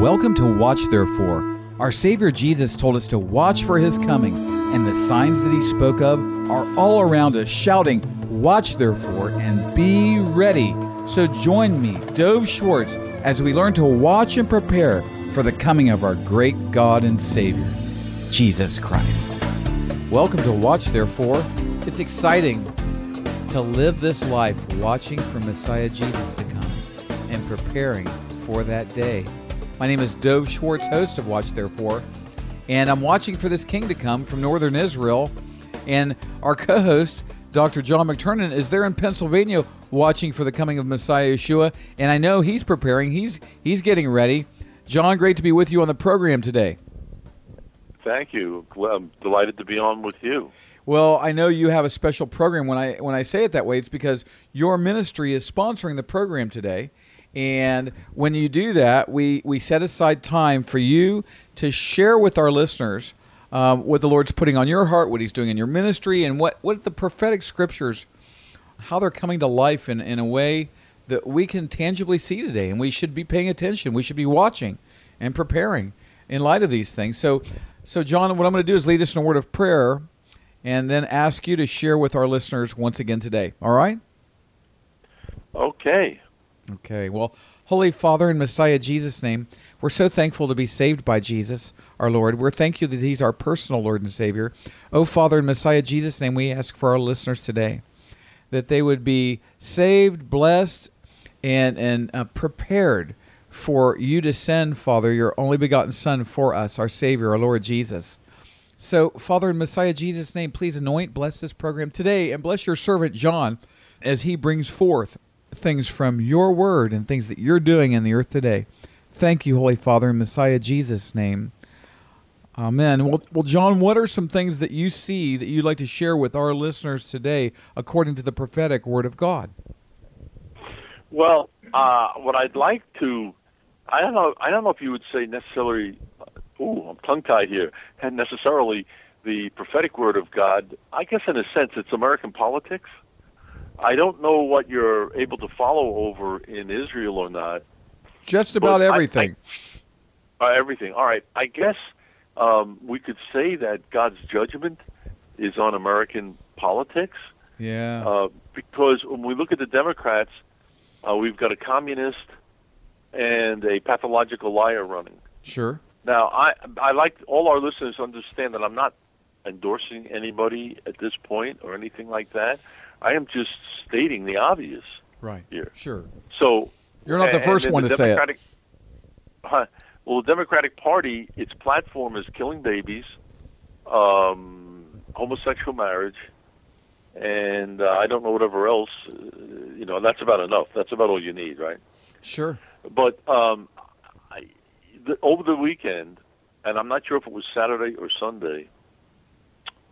Welcome to Watch Therefore. Our Savior Jesus told us to watch for his coming, and the signs that he spoke of are all around us, shouting, Watch therefore and be ready. So join me, Dove Schwartz, as we learn to watch and prepare for the coming of our great God and Savior, Jesus Christ. Welcome to Watch Therefore. It's exciting to live this life watching for Messiah Jesus to come and preparing for that day. My name is Dove Schwartz, host of Watch Therefore, and I'm watching for this king to come from northern Israel. And our co host, Dr. John McTernan, is there in Pennsylvania watching for the coming of Messiah Yeshua. And I know he's preparing, he's, he's getting ready. John, great to be with you on the program today. Thank you. I'm delighted to be on with you. Well, I know you have a special program. When I when I say it that way, it's because your ministry is sponsoring the program today. And when you do that, we, we set aside time for you to share with our listeners um, what the Lord's putting on your heart, what He's doing in your ministry, and what, what the prophetic scriptures, how they're coming to life in, in a way that we can tangibly see today. And we should be paying attention. We should be watching and preparing in light of these things. So, so John, what I'm going to do is lead us in a word of prayer and then ask you to share with our listeners once again today. All right? Okay. Okay. Well, Holy Father in Messiah Jesus' name, we're so thankful to be saved by Jesus, our Lord. We're thank you that He's our personal Lord and Savior. Oh, Father in Messiah Jesus' name, we ask for our listeners today that they would be saved, blessed, and and uh, prepared for you to send, Father, your only begotten Son for us, our Savior, our Lord Jesus. So, Father in Messiah Jesus' name, please anoint, bless this program today, and bless your servant John as he brings forth things from your word and things that you're doing in the earth today. Thank you, Holy Father, in Messiah Jesus' name. Amen. Well, well, John, what are some things that you see that you'd like to share with our listeners today, according to the prophetic word of God? Well, uh, what I'd like to, I don't know, I don't know if you would say necessarily. Ooh, I'm tongue-tied here. And necessarily the prophetic word of God. I guess in a sense, it's American politics. I don't know what you're able to follow over in Israel or not. Just about everything. I, I, uh, everything. All right. I guess um, we could say that God's judgment is on American politics. Yeah. Uh, because when we look at the Democrats, uh, we've got a communist and a pathological liar running. Sure. Now, I I like all our listeners to understand that I'm not endorsing anybody at this point or anything like that. I am just stating the obvious. Right. Here. Sure. So you're not the first one the to say it. Well, the Democratic Party, its platform is killing babies, um, homosexual marriage, and uh, I don't know whatever else. Uh, you know, that's about enough. That's about all you need, right? Sure. But um, I, the, over the weekend, and I'm not sure if it was Saturday or Sunday.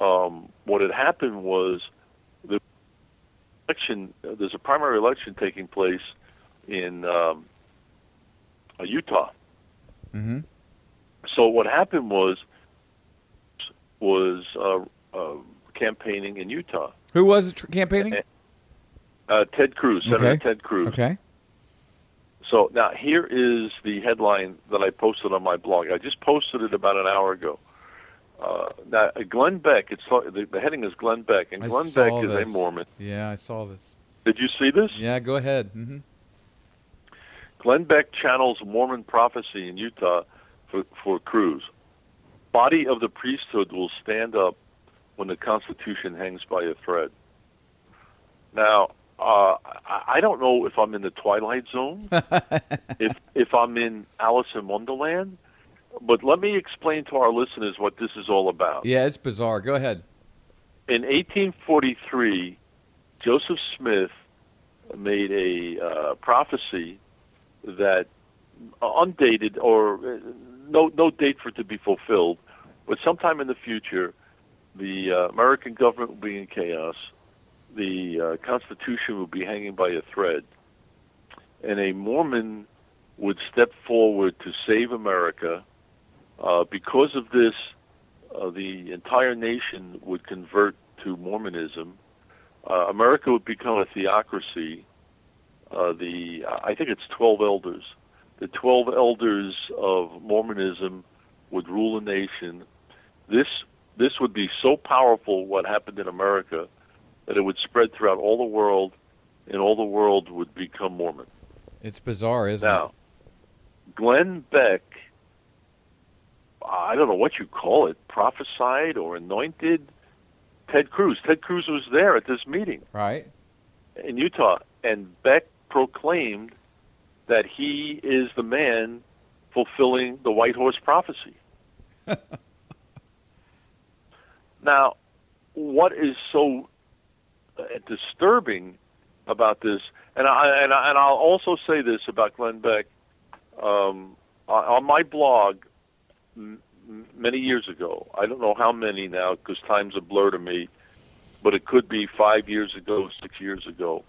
Um, what had happened was election, uh, there's a primary election taking place in um, uh, Utah. Mm-hmm. So what happened was was uh, uh, campaigning in Utah. Who was tr- campaigning? Uh, Ted Cruz, Senator okay. Ted Cruz. Okay. So now here is the headline that I posted on my blog. I just posted it about an hour ago. Uh, now, Glenn Beck, it's the, the heading is Glenn Beck, and I Glenn Beck is this. a Mormon. Yeah, I saw this. Did you see this? Yeah, go ahead. Mm-hmm. Glenn Beck channels Mormon prophecy in Utah for, for Cruz. Body of the priesthood will stand up when the Constitution hangs by a thread. Now, uh, I don't know if I'm in the Twilight Zone, if if I'm in Alice in Wonderland, but let me explain to our listeners what this is all about. Yeah, it's bizarre. Go ahead. In 1843, Joseph Smith made a uh, prophecy that uh, undated or uh, no no date for it to be fulfilled, but sometime in the future, the uh, American government will be in chaos. The uh, Constitution will be hanging by a thread, and a Mormon would step forward to save America uh, because of this, uh, the entire nation would convert to Mormonism. Uh, America would become a theocracy. Uh, the I think it's twelve elders the 12 elders of Mormonism would rule a nation. This this would be so powerful what happened in America that it would spread throughout all the world and all the world would become Mormon. It's bizarre, isn't now, it? Now, Glenn Beck I don't know what you call it, prophesied or anointed Ted Cruz. Ted Cruz was there at this meeting. Right. In Utah and Beck proclaimed that he is the man fulfilling the white horse prophecy. now, what is so uh, disturbing about this, and I, and, I, and I'll also say this about Glenn Beck. Um, on my blog m- many years ago, I don't know how many now because time's a blur to me, but it could be five years ago, six years ago.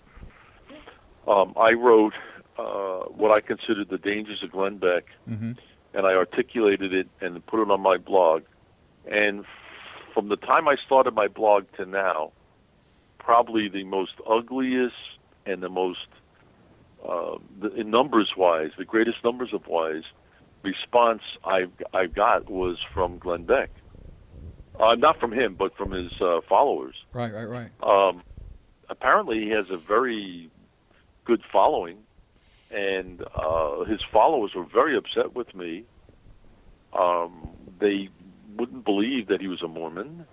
Um, I wrote uh, what I considered the dangers of Glenn Beck, mm-hmm. and I articulated it and put it on my blog. And f- from the time I started my blog to now, probably the most ugliest and the most, uh, the, in numbers wise, the greatest numbers of wise response I I got was from Glenn Beck. Uh, not from him, but from his uh, followers. Right, right, right. Um, apparently, he has a very good following, and uh, his followers were very upset with me. Um, they wouldn't believe that he was a Mormon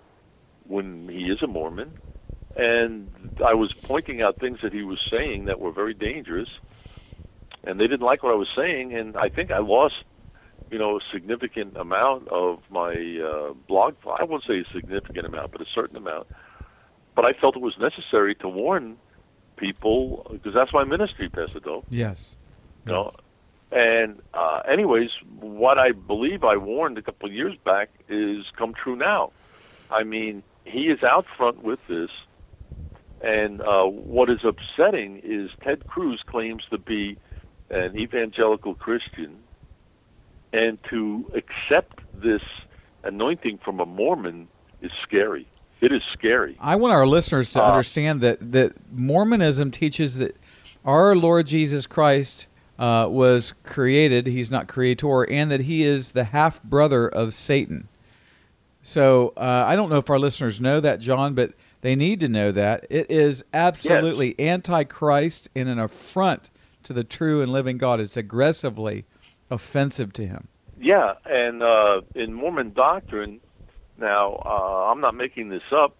when he is a Mormon, and I was pointing out things that he was saying that were very dangerous, and they didn't like what I was saying, and I think I lost, you know, a significant amount of my uh, blog. I won't say a significant amount, but a certain amount. But I felt it was necessary to warn people because that's my ministry, Pastor Dove. Yes. You know, and uh, anyways, what I believe I warned a couple of years back is come true now. I mean, he is out front with this, and uh, what is upsetting is Ted Cruz claims to be an evangelical Christian, and to accept this anointing from a Mormon is scary. It is scary. I want our listeners to Uh, understand that that Mormonism teaches that our Lord Jesus Christ uh, was created; He's not creator, and that He is the half brother of Satan. So uh, I don't know if our listeners know that, John, but they need to know that it is absolutely antichrist and an affront to the true and living God. It's aggressively offensive to Him. Yeah, and uh, in Mormon doctrine, now uh, I'm not making this up.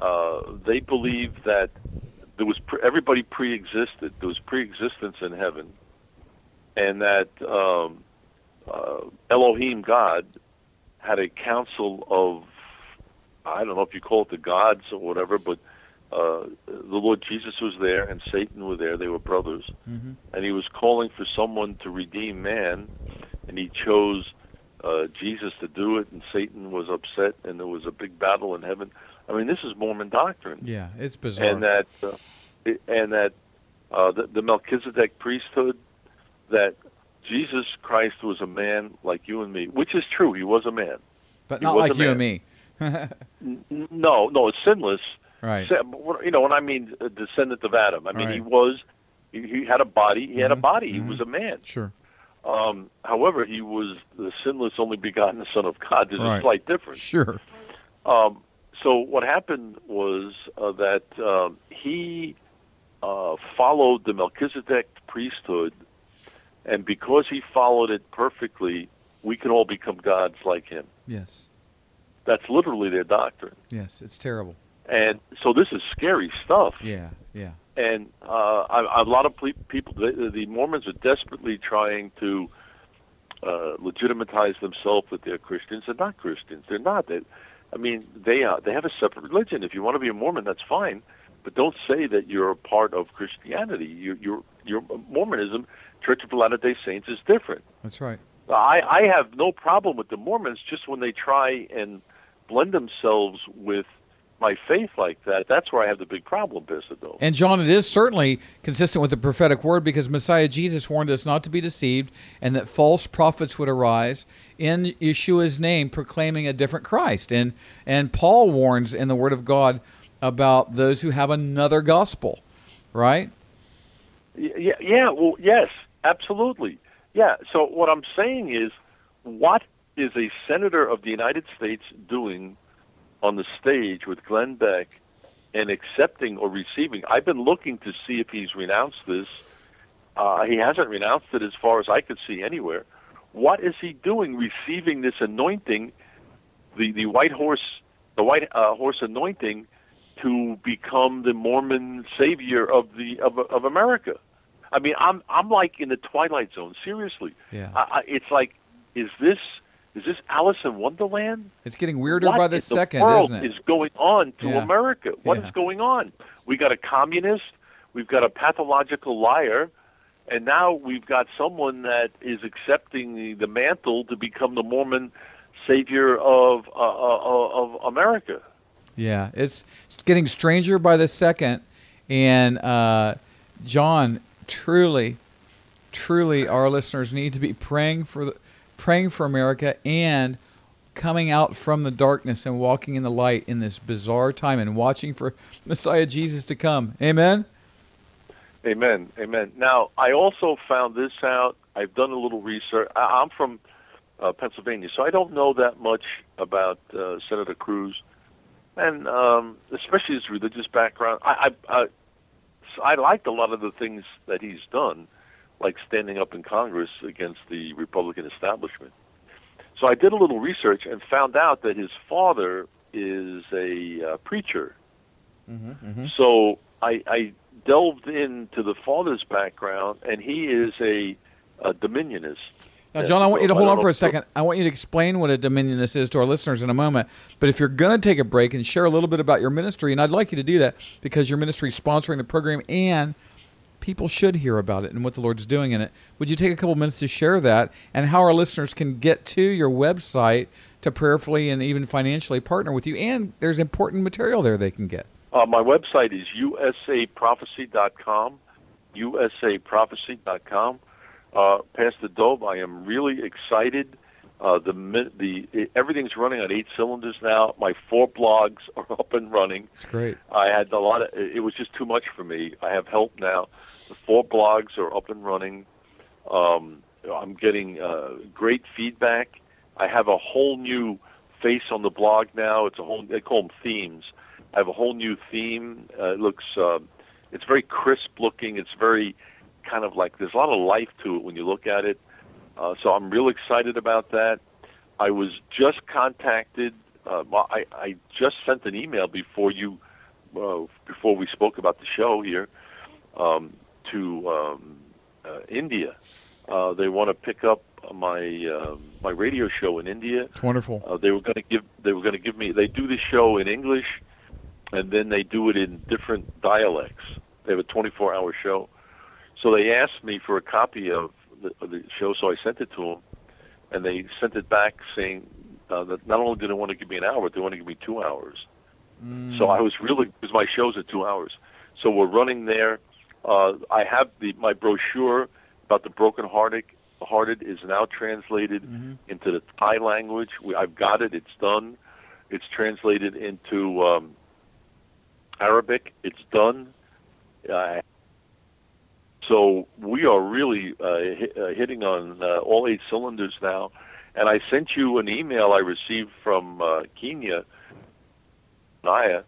Uh, they believe that there was pre- everybody pre-existed. There was pre-existence in heaven, and that um, uh, Elohim God had a council of I don't know if you call it the gods or whatever, but uh, the Lord Jesus was there and Satan were there. They were brothers, Mm-hmm. and he was calling for someone to redeem man, and he chose uh, Jesus to do it, and Satan was upset, and there was a big battle in heaven. I mean, this is Mormon doctrine, Yeah, it's bizarre. and that uh, it- and that uh, the, the Melchizedek priesthood, that Jesus Christ was a man like you and me, which is true. He was a man. but not like you and me. No, no, it's sinless. Right. You know, when I mean a descendant of Adam, I mean he was. He, he had a body. He had a Mhm, body. He mhm. was a man. Sure. Um, however, he was the sinless, only begotten Son of God. There's Right. a slight difference. Sure. Um, so what happened was uh, that um, he uh, followed the Melchizedek priesthood, and because he followed it perfectly, we can all become gods like him. Yes. That's literally their doctrine. Yes. It's terrible. And so this is scary stuff. Yeah. Yeah. and uh, I, a lot of ple- people, the, the Mormons are desperately trying to uh, legitimatize themselves that they're Christians. They're not Christians. They're not. They, I mean, they are. They have a separate religion. If you want to be a Mormon, that's fine, but don't say that you're a part of Christianity. You're, you're, you're Mormonism, Church of Latter-day Saints, is different. That's right. I, I have no problem with the Mormons just when they try and blend themselves with my faith like that. That's where I have the big problem, Bissido. And John, it is certainly consistent with the prophetic word because Messiah Jesus warned us not to be deceived and that false prophets would arise in Yeshua's name proclaiming a different Christ. And and Paul warns in the word of God about those who have another gospel, right? Yeah, yeah. Well, yes, absolutely. Yeah. So what I'm saying is, what is a senator of the United States doing on the stage with Glenn Beck and accepting or receiving? I've been looking to see if he's renounced this. Uh, he hasn't renounced it as far as I could see anywhere. What is he doing receiving this anointing, the, the white horse, the white uh, horse anointing, to become the Mormon savior of the of, of America? I mean, I'm I'm like in the twilight zone. Seriously, Yeah. I, I, it's like, is this is this Alice in Wonderland? It's getting weirder What by the second, world isn't it? is going on to Yeah. America? What is Yeah. going on? We got a communist, we've got a pathological liar, and now we've got someone that is accepting the, the mantle to become the Mormon savior of uh, uh, of America. Yeah, it's getting stranger by the second. And uh, John, truly, truly, our listeners need to be praying for the, praying for America and coming out from the darkness and walking in the light in this bizarre time and watching for Messiah Jesus to come. Amen. Amen. Amen. Now, I also found this out. I've done a little research. I'm from uh, Pennsylvania, so I don't know that much about uh, Senator Cruz, and um, especially his religious background. I, I, I, I liked a lot of the things that he's done, like standing up in Congress against the Republican establishment. So I did a little research and found out that his father is a uh, preacher. So I, I delved into the father's background, and he is a, a dominionist. Now, John, I want you to hold on for a second. I want you to explain what a dominionist is to our listeners in a moment. But if you're going to take a break and share a little bit about your ministry, and I'd like you to do that because your ministry is sponsoring the program and people should hear about it and what the Lord's doing in it. Would you take a couple minutes to share that and how our listeners can get to your website to prayerfully and even financially partner with you? And there's important material there they can get. Uh, my website is usaprophecy.com. usaprophecy.com. Uh, Pastor Dove, I am really excited. Uh, the the everything's running on eight cylinders now. My four blogs are up and running. It's great. I had a lot of. It was just too much for me. I have help now. The four blogs are up and running. Um, I'm getting uh, great feedback. I have a whole new face on the blog now. It's a whole. They call them themes. I have a whole new theme. Uh, it looks. Uh, it's very crisp looking. It's very kind of like there's a lot of life to it when you look at it. Uh, so I'm real excited about that. I was just contacted. Uh, I, I just sent an email before you, uh, before we spoke about the show here, um, to um, uh, India. Uh, they want to pick up my um my radio show in India. It's wonderful. Uh, they were going to give they were going to give me they do the show in English, and then they do it in different dialects. They have a 24 hour show, so they asked me for a copy of the, the show, so I sent it to them, and they sent it back saying uh, that not only did they want to give me an hour, but they want to give me two hours. So I was really because my shows are two hours. So we're running there. Uh, I have the my brochure about the broken hearted hearted is now translated into the Thai language. We, I've got it. It's done. It's translated into um, Arabic. It's done. Uh, so we are really uh, uh, hitting on uh, all eight cylinders now. And I sent you an email I received from uh, Kenya, Naya,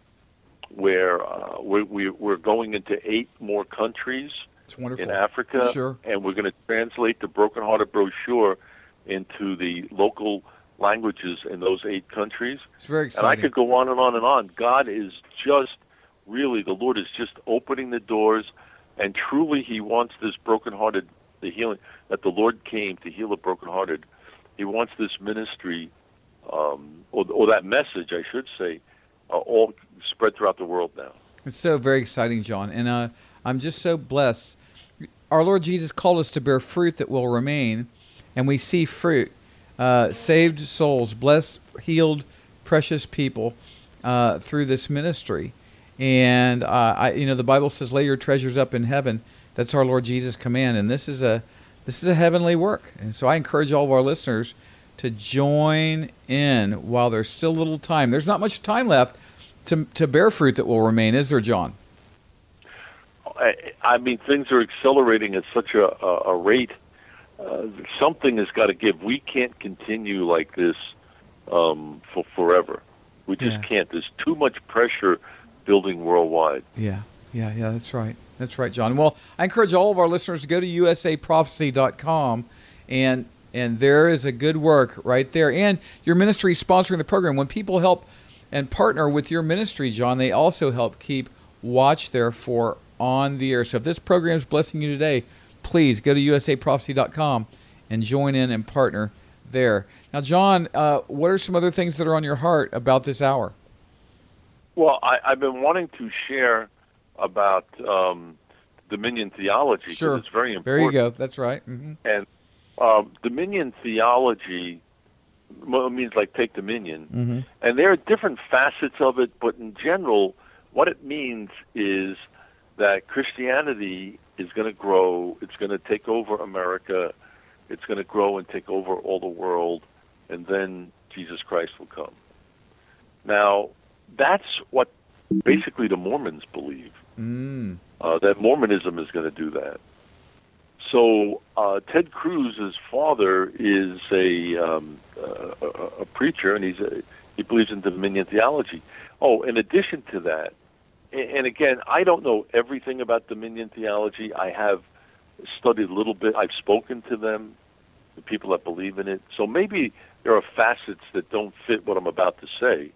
where uh, we, we, we're going into eight more countries in Africa, Sure. and we're going to translate the Broken Hearted brochure into the local languages in those eight countries. It's very exciting. And I could go on and on and on. God is just really the Lord is just opening the doors, and truly He wants this brokenhearted the healing that the Lord came to heal the brokenhearted. He wants this ministry, um, or, or that message, I should say, uh, all spread throughout the world now. It's so very exciting, John, and uh, I'm just so blessed. Our Lord Jesus called us to bear fruit that will remain, and we see fruit. Uh, saved souls, blessed, healed, precious people uh, through this ministry, and uh, I, you know, the Bible says, "Lay your treasures up in heaven." That's our Lord Jesus' command, and this is a this is a heavenly work. And so I encourage all of our listeners to join in while there's still a little time. There's not much time left to, to bear fruit that will remain, is there, John? I, I mean, things are accelerating at such a, a, a rate uh, something has got to give. We can't continue like this um, for forever. We just Yeah. can't. There's too much pressure building worldwide. Yeah, yeah, yeah. That's right. That's right, John. Well, I encourage all of our listeners to go to usaprophecy.com and and there is a good work right there. And your ministry is sponsoring the program. When people help and partner with your ministry, John, they also help keep Watch Therefore on the air. So if this program is blessing you today, please go to usaprophecy.com and join in and partner there. Now, John, uh, what are some other things that are on your heart about this hour? Well, I, I've been wanting to share about um, Dominion theology. Sure. it's very important. There you go. That's right. hmm And um, Dominion theology means like take dominion. hmm And there are different facets of it, but in general, what it means is that Christianity is going to grow. It's going to take over America. It's going to grow and take over all the world, and then Jesus Christ will come. Now, that's what basically the Mormons believe. Mm. Uh, that Mormonism is going to do that. So uh, Ted Cruz's father is a, um, uh, a a preacher, and he's a, he believes in Dominion theology. Oh, in addition to that, and again, I don't know everything about Dominion theology. I have studied a little bit. I've spoken to them, the people that believe in it. So maybe there are facets that don't fit what I'm about to say.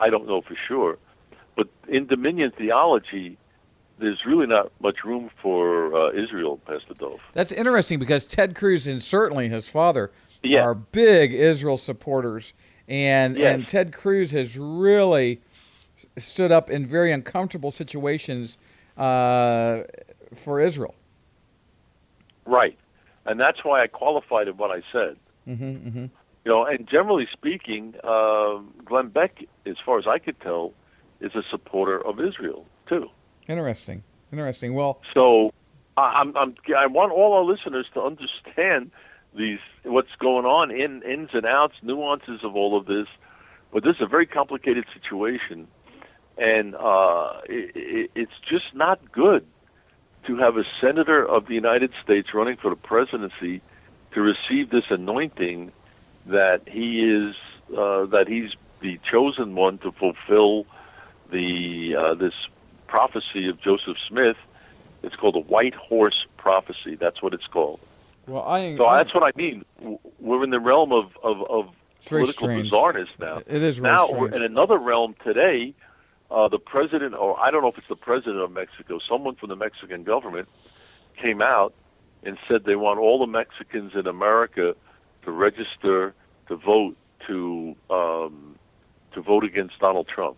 I don't know for sure. But in Dominion theology, there's really not much room for uh, Israel, Pastor Dove. That's interesting because Ted Cruz and certainly his father Yeah. are big Israel supporters, and Yes. and Ted Cruz has really stood up in very uncomfortable situations uh, for Israel. Right. And that's why I qualified in what I said. hmm hmm You know, and generally speaking, um, Glenn Beck, as far as I could tell, is a supporter of Israel too. Interesting, interesting. Well, So I, I'm, I'm, I want all our listeners to understand these what's going on in ins and outs, nuances of all of this. But this is a very complicated situation, and uh, it, it, it's just not good to have a senator of the United States running for the presidency to receive this anointing that he is uh, that he's the chosen one to fulfill the uh, this prophecy of Joseph Smith. It's called the White Horse Prophecy. That's what it's called. well, I So I- that's what I mean. We're in the realm of of, of political strange. bizarreness now. it is Now strange. we're in another realm today. Uh, the president, or I don't know if it's the president of Mexico, someone from the Mexican government came out and said they want all the Mexicans in America to register to vote to um, to vote against Donald Trump.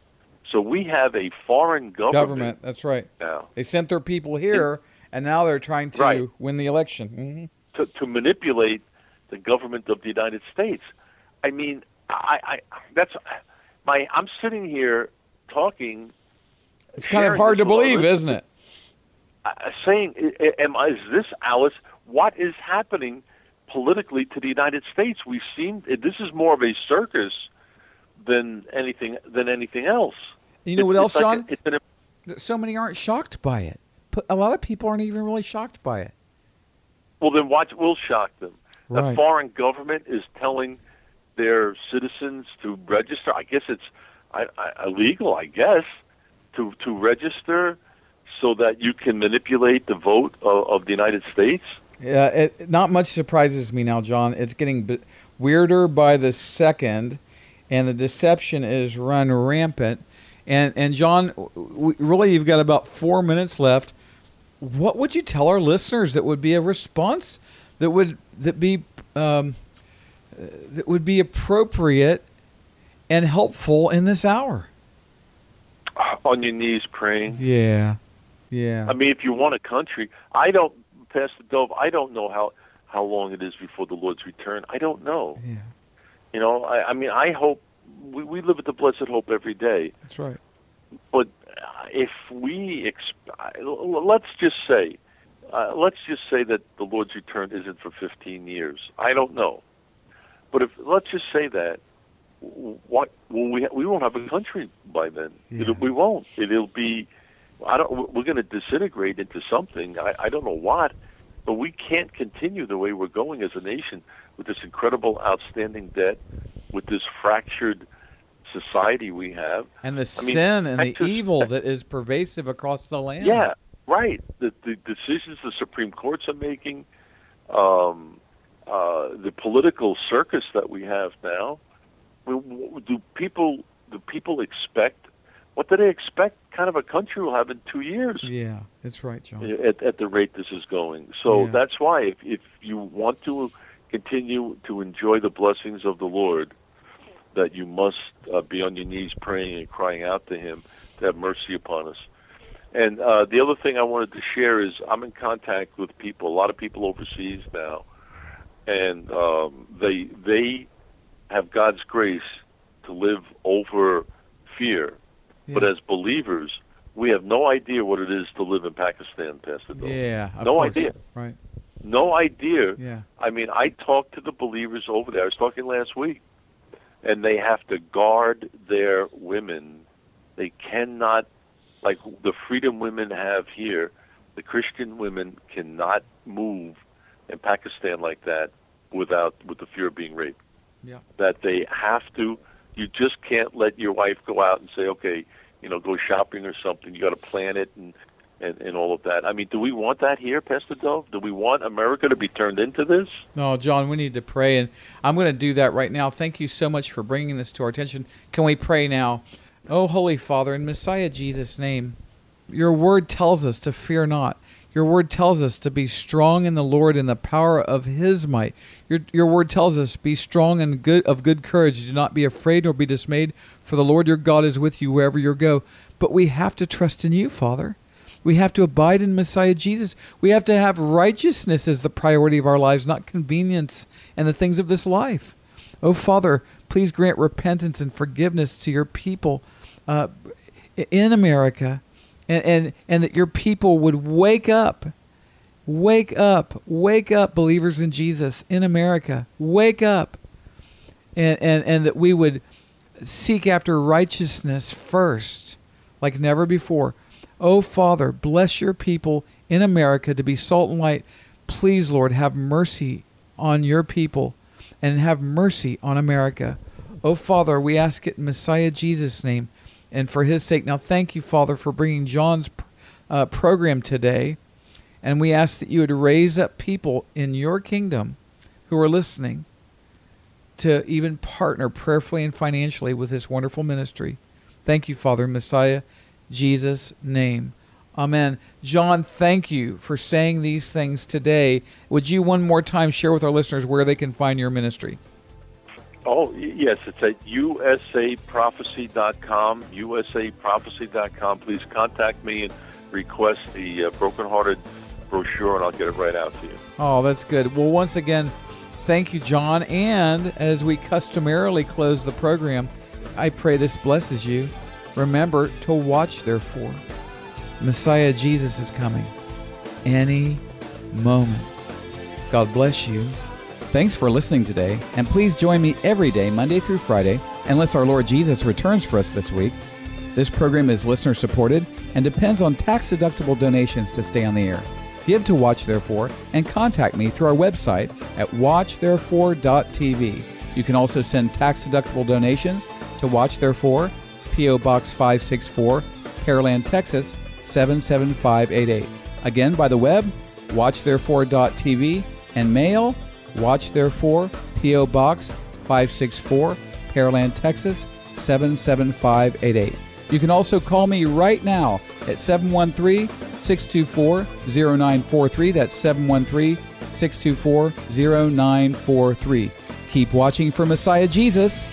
So we have a foreign government, government. That's right. now They sent their people here, and now they're trying to Right. win the election. hmm to, to manipulate the government of the United States. I mean, I, I that's my. I'm sitting here talking. It's kind of hard to believe, isn't it? saying, "Am I? Is this Alice? What is happening politically to the United States? We've seen eh, this is more of a circus than anything than anything else." You know what else, it's like John? a- an so many aren't shocked by it. A lot of people aren't even really shocked by it. Well, then watch what will shock them? Right. A foreign government is telling their citizens to register. I guess it's I, I, illegal, I guess, to to register so that you can manipulate the vote of, of the United States. Yeah, it, not much surprises me now, John. It's getting b- weirder by the second, and the deception is run rampant. And and John, w- really, you've got about four minutes left. What would you tell our listeners that would be a response that would that be um, uh, that would be appropriate and helpful in this hour? On your knees praying. Yeah, yeah. I mean, if you want a country, I don't, Pastor Dove. I don't know how how long it is before the Lord's return. I don't know. yeah, You know, I, I mean, I hope we, we live with the blessed hope every day. that's right. But if we, exp- let's just say, uh, let's just say that the Lord's return isn't for 15 years. I don't know, but if let's just say that, what well, we we won't have a country by then. Yeah. It'll, we won't. It'll be. I don't. We're going to disintegrate into something. I, I don't know what, but we can't continue the way we're going as a nation with this incredible, outstanding debt, with this fractured society we have, and the I sin mean, and the evil that is pervasive across the land. Yeah, right. The, the decisions the Supreme Courts are making, um, uh, the political circus that we have now. Do people do people expect? What do they expect? Kind of a country will have in two years. Yeah, that's right, John. At, at the rate this is going, so yeah. that's why if, if you want to continue to enjoy the blessings of the Lord, that you must uh, be on your knees praying and crying out to Him to have mercy upon us. And uh, the other thing I wanted to share is I'm in contact with people, a lot of people overseas now, and um, they they have God's grace to live over fear, yeah. but as believers, we have no idea what it is to live in Pakistan, Pastor Bill. Yeah, no course. idea. Right. No idea. Yeah. I mean, I talked to the believers over there. I was talking last week, and they have to guard their women. They cannot, like the freedom women have here. The Christian women cannot move in Pakistan like that without with the fear of being raped. Yeah. That they have to. You just can't let your wife go out and say, okay, you know, go shopping or something. You got to plan it and and, and all of that. I mean, do we want that here, Pastor Dove? Do we want America to be turned into this? No, John, we need to pray, and I'm going to do that right now. Thank you so much for bringing this to our attention. Can we pray now? Oh, Holy Father, in Messiah Jesus' name, your word tells us to fear not. Your word tells us to be strong in the Lord in the power of his might. Your, your word tells us, be strong and good of good courage. Do not be afraid nor be dismayed, for the Lord your God is with you wherever you go. But we have to trust in you, Father. We have to abide in Messiah Jesus. We have to have righteousness as the priority of our lives, not convenience and the things of this life. Oh, Father, please grant repentance and forgiveness to your people uh, in America, and, and, and that your people would wake up. Wake up. Wake up, believers in Jesus in America. Wake up. And, and, and that we would seek after righteousness first, like never before. Oh, Father, bless your people in America to be salt and light. Please, Lord, have mercy on your people and have mercy on America. Oh, Father, we ask it in Messiah Jesus' name and for his sake. Now, thank you, Father, for bringing John's uh, program today. And we ask that you would raise up people in your kingdom who are listening to even partner prayerfully and financially with this wonderful ministry. Thank you, Father, Messiah Jesus' name. Amen. John, thank you for saying these things today. Would you one more time share with our listeners where they can find your ministry? Oh, yes, it's at usaprophecy.com, usaprophecy.com. Please contact me and request the uh, Brokenhearted brochure, and I'll get it right out to you. Oh, that's good. Well, once again, thank you, John. And as we customarily close the program, I pray this blesses you. Remember to watch, therefore. Messiah Jesus is coming any moment. God bless you. Thanks for listening today, and please join me every day, Monday through Friday, unless our Lord Jesus returns for us this week. This program is listener supported and depends on tax deductible donations to stay on the air. Give to Watch Therefore and contact me through our website at watchtherefore.tv. You can also send tax deductible donations to Watch Therefore P.O. Box 564, Pearland, Texas 77588. Again, by the web, watchtherefore.tv, and mail, Watch Therefore, P.O. Box 564, Pearland, Texas 77588. You can also call me right now at 713 624 0943. That's 713 624 0943. Keep watching for Messiah Jesus